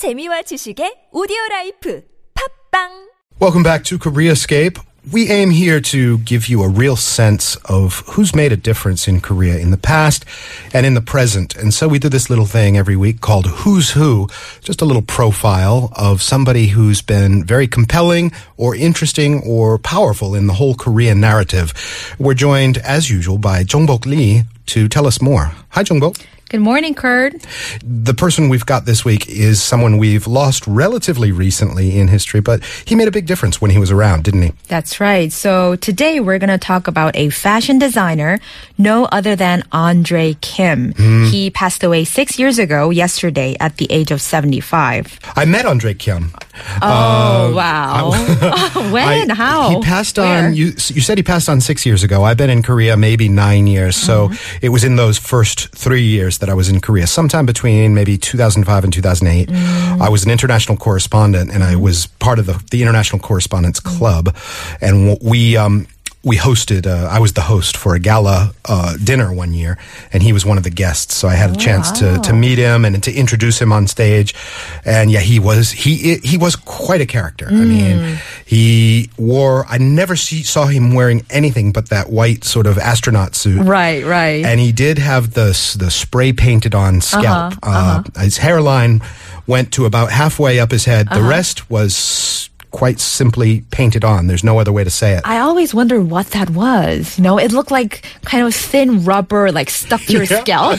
재미와 지식의 오디오 라이프 팝빵 Welcome back to Koreascape. We aim here to give you a real sense of who's made a difference in Korea in the past and in the present. And so we do this little thing every week called Who's Who, just a little profile of somebody who's been very compelling or interesting or powerful in the whole Korean narrative. We're joined, as usual, by Jongbok Lee to tell us more. Hi, Jongbok. Good morning, Kurt. The person we've got this week is someone we've lost relatively recently in history, but he made a big difference when he was around, didn't he? That's right. So today we're going to talk about a fashion designer, no other than Andre Kim. Hmm. He passed away six years ago yesterday at the age of 75. I met Andre Kim. Oh, wow. when? I- How? He passed Where? on. You, you said he passed on six years ago. I've been in Korea maybe nine years, so Mm-hmm. it was in those first three years that I was in Korea. Sometime between maybe 2005 and 2008, Mm. I was an international correspondent, and I was part of the, the International Correspondents Club, and we. Um, we hosted. Uh, I was the host for a gala uh, dinner one year, and he was one of the guests. So I had a chance to to meet him and to introduce him on stage. And yeah, he was he he was quite a character. I mean, he wore. I never see, saw him wearing anything but that white sort of astronaut suit. Right, right. And he did have the the spray painted on scalp. uh his hairline went to about halfway up his head. The rest was quite simply painted on. There's no other way to say it. I always wonder what that was. You know, it looked like kind of thin rubber, like stuck to your Yeah. scalp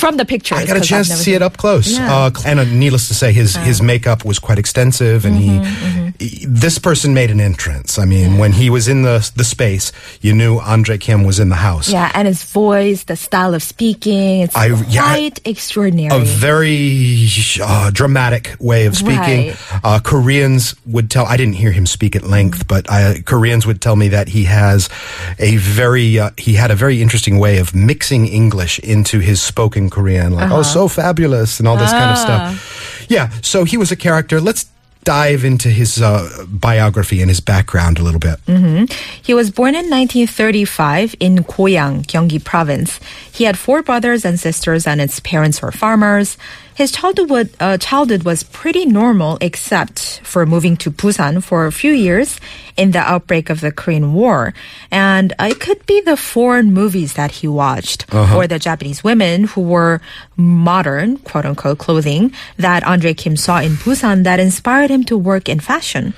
from the pictures. I got a chance to see it up close. Yeah. Uh, and uh, needless to say, his his makeup was quite extensive, and he, he- this person made an entrance. I mean, when he was in the the space, you knew Andre Kim was in the house. Yeah, and his voice, the style of speaking, it's I- yeah, I- quite extraordinary. A very uh, dramatic way of speaking. Right. Uh, Koreans would tell. I didn't hear him speak at length, but uh, Koreans would tell me that he has a very uh, he had a very interesting way of mixing English into his spoken Korean, like oh, so fabulous and all this kind of stuff. Yeah, so he was a character. Let's dive into his uh, biography and his background a little bit. He was born in 1935 in Goyang, Gyeonggi province. He had four brothers and sisters, and his parents were farmers. His childhood, uh, childhood was pretty normal, except for moving to Busan for a few years in the outbreak of the Korean War. And uh, it could be the foreign movies that he watched, or the Japanese women who wore modern, quote unquote, clothing that Andre Kim saw in Busan that inspired him to work in fashion.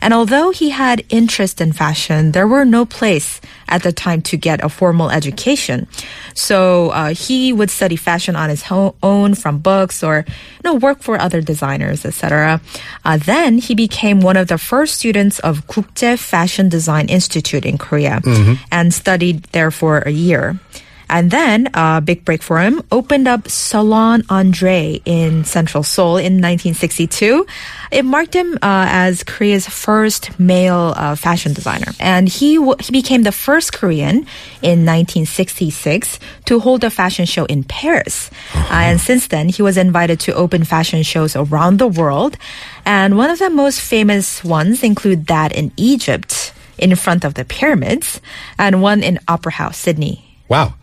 And although he had interest in fashion, there were no place at the time to get a formal education. So uh, he would study fashion on his ho- own from books or you know work for other designers, etc. Uh, then he became one of the first students of Kukje Fashion Design Institute in Korea and studied there for a year. And then a big break for him opened up Salon Andre in Central Seoul in 1962. It marked him uh, as Korea's first male uh, fashion designer, and he w- he became the first Korean in 1966 to hold a fashion show in Paris. Uh, and since then, he was invited to open fashion shows around the world, and one of the most famous ones include that in Egypt in front of the pyramids, and one in Opera House, Sydney. Wow.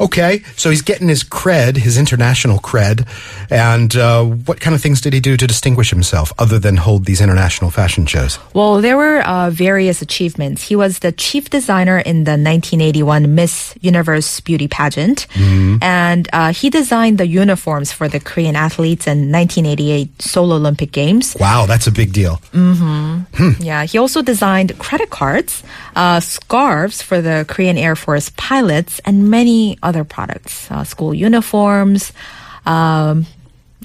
Okay, so he's getting his cred, his international cred, and uh, what kind of things did he do to distinguish himself other than hold these international fashion shows? Well, there were uh, various achievements. He was the chief designer in the 1981 Miss Universe beauty pageant, and uh, he designed the uniforms for the Korean athletes in 1988 Seoul Olympic Games. Wow, that's a big deal. Yeah, he also designed credit cards, uh, scarves for the Korean Air Force pilots, and many other products, uh, school uniforms. Um,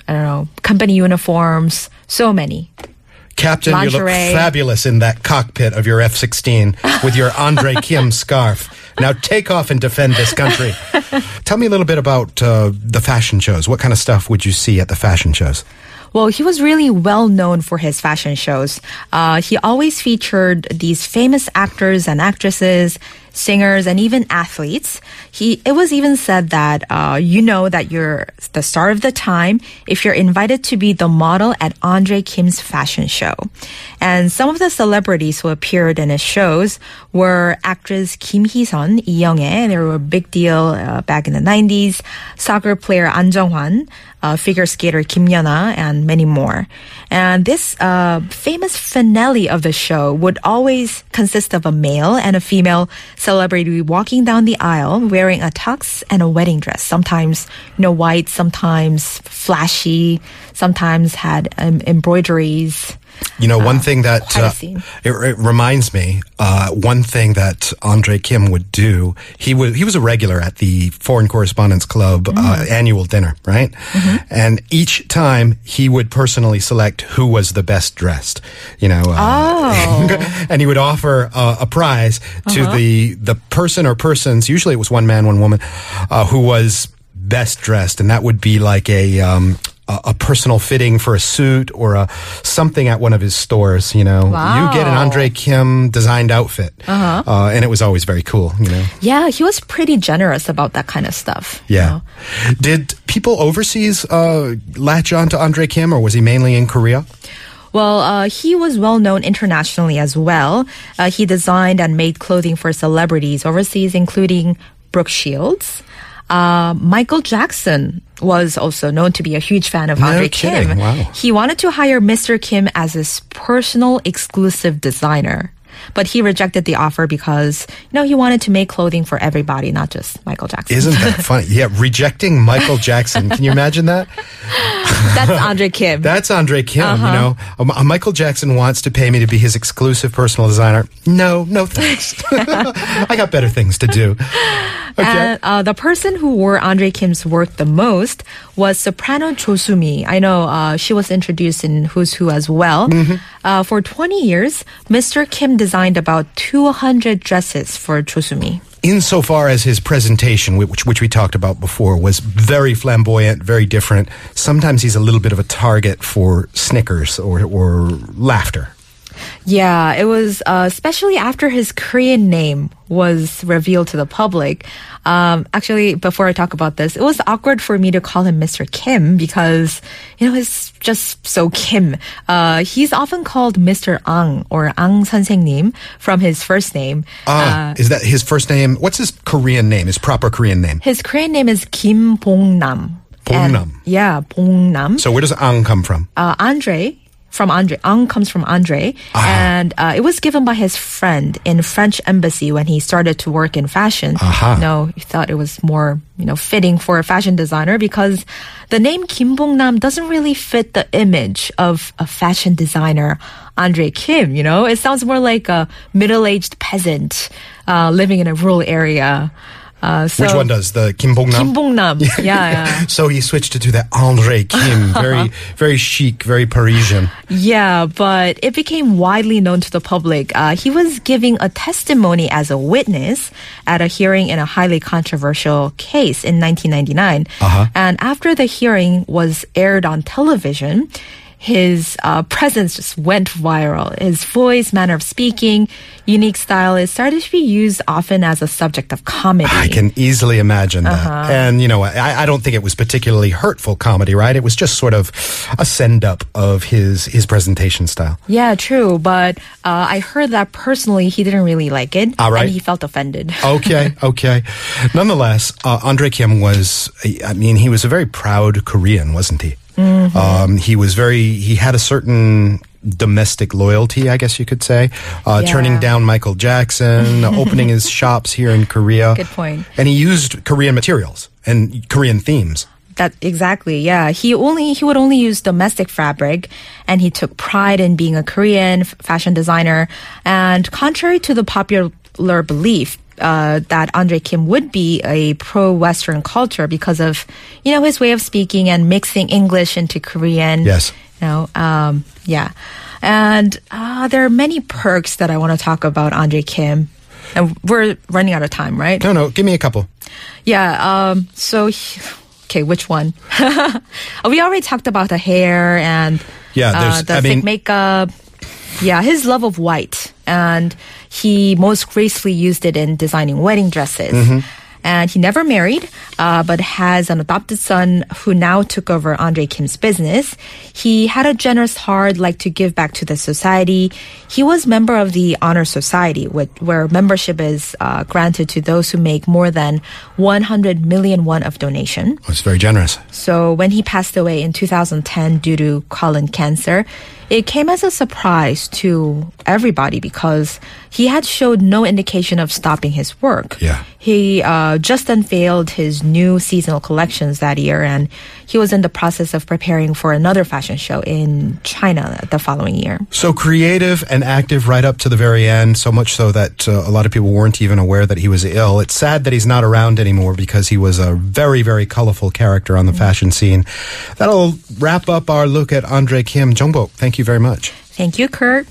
I don't know, company uniforms, so many. Captain, you look fabulous in that cockpit of your F 16 with your Andre Kim scarf. Now take off and defend this country. Tell me a little bit about uh, the fashion shows. What kind of stuff would you see at the fashion shows? Well, he was really well known for his fashion shows. Uh, he always featured these famous actors and actresses, singers, and even athletes. He it was even said that uh, you know that you're the star of the time if you're invited to be the model at Andre Kim's fashion show. And some of the celebrities who appeared in his shows were actress Kim Hee-sun, Lee Young-ae. They were a big deal uh, back in the 90s. Soccer player An Jung-hwan, uh, figure skater Kim Yeona, and many more. And this uh, famous finale of the show would always consist of a male and a female celebrity walking down the aisle wearing a tux and a wedding dress. Sometimes, you know, white, sometimes flashy, sometimes had um, embroideries. You know, one thing that uh, it, it reminds me, uh, one thing that Andre Kim would do, he would he was a regular at the Foreign Correspondents Club Mm. uh, annual dinner, right? Mm-hmm. And each time he would personally select who was the best dressed, you know, uh, Oh. and he would offer uh, a prize to Uh-huh. the the person or persons. Usually, it was one man, one woman, uh, who was best dressed, and that would be like a. Um, a a personal fitting for a suit or a something at one of his stores, you know. You get an Andre Kim designed outfit, uh and it was always very cool, you know. Yeah, he was pretty generous about that kind of stuff. you Yeah. know. Did people overseas uh, latch on to Andre Kim, or was he mainly in Korea? Well, uh, he was well known internationally as well. Uh, he designed and made clothing for celebrities overseas, including Brooke Shields. Uh, Michael Jackson was also known to be a huge fan of No Andre kidding. Kim. Wow. He wanted to hire Mr. Kim as his personal exclusive designer. But he rejected the offer because, you know, he wanted to make clothing for everybody, not just Michael Jackson. Isn't that funny? Yeah, rejecting Michael Jackson. Can you imagine that? That's Andre Kim. That's Andre Kim. Uh-huh. You know, Um, uh, Michael Jackson wants to pay me to be his exclusive personal designer. No, no thanks. I got better things to do. Okay. And uh, the person who wore Andre Kim's work the most was soprano Cho Sumi. I know uh, she was introduced in Who's Who as well. Mm-hmm. Uh, for 20 years, Mr. Kim designed about 200 dresses for Cho Sumi. insofar as his presentation, which which we talked about before, was very flamboyant, very different. Sometimes he's a little bit of a target for snickers or or laughter. Yeah, it was uh, especially after his Korean name was revealed to the public. Um, actually, before I talk about this, it was awkward for me to call him Mr. Kim because, you know, it's just so Kim. Uh, he's often called Mr. Ang or Ang 선생님 from his first name. Ah, is that his first name? What's his Korean name? His proper Korean name? His Korean name is Kim Bong-nam. Bong-nam. And- Yeah, Bong-nam. So where does Ang come from? uh, Andre from Andre. Ang comes from Andre, and uh, it was given by his friend in French embassy when he started to work in fashion. Aha. No, he thought it was more you know fitting for a fashion designer because the name Kim Bong Nam doesn't really fit the image of a fashion designer. Andre Kim, you know, it sounds more like a middle-aged peasant uh, living in a rural area. Uh, so Which one does the Kim Bong Nam? Kim Bong Nam. Yeah, yeah. So he switched it to the Andre Kim, very very chic, very Parisian. Yeah, but it became widely known to the public. Uh, he was giving a testimony as a witness at a hearing in a highly controversial case in 1999. Uh-huh. And after the hearing was aired on television, his uh, presence just went viral. His voice, manner of speaking, unique style is started to be used often as a subject of comedy. I can easily imagine that. Uh-huh. And, you know, I, I don't think it was particularly hurtful comedy, right? It was just sort of a send up of his, his presentation style. Yeah, true. But uh, I heard that personally, he didn't really like it. All right. And he felt offended. Okay, okay. Nonetheless, uh, Andre Kim was, I mean, he was a very proud Korean, wasn't he? Mm-hmm. Um, he was very, he had a certain domestic loyalty, I guess you could say, uh, Yeah. turning down Michael Jackson, opening his shops here in Korea. Good point. And he used Korean materials and Korean themes. That exactly, yeah. He only he would only use domestic fabric, and he took pride in being a Korean f- fashion designer. And contrary to the popular belief uh, that Andre Kim would be a pro-Western culture because of you know his way of speaking and mixing English into Korean. Yes. You know, um, yeah. And uh, there are many perks that I want to talk about Andre Kim. And we're running out of time, right? No, no, give me a couple. Yeah. Um. So, he- okay, which one? we already talked about the hair and Yeah, uh, the I thick mean- makeup. Yeah, his love of white, and he most gracefully used it in designing wedding dresses. Mm-hmm. And he never married, uh, but has an adopted son who now took over Andre Kim's business. He had a generous heart, like to give back to the society. He was member of the Honor Society, which, where membership is uh, granted to those who make more than 100 million won of donation. It's very generous. So when he passed away in 2010 due to colon cancer, it came as a surprise to everybody because he had showed no indication of stopping his work. Yeah. He uh, just unveiled his new seasonal collections that year, and he was in the process of preparing for another fashion show in China the following year. So creative and active right up to the very end, so much so that uh, a lot of people weren't even aware that he was ill. It's sad that he's not around anymore because he was a very, very colorful character on the fashion scene. That'll wrap up our look at Andre Kim. Jongbok, thank you very much. Thank you, Kurt.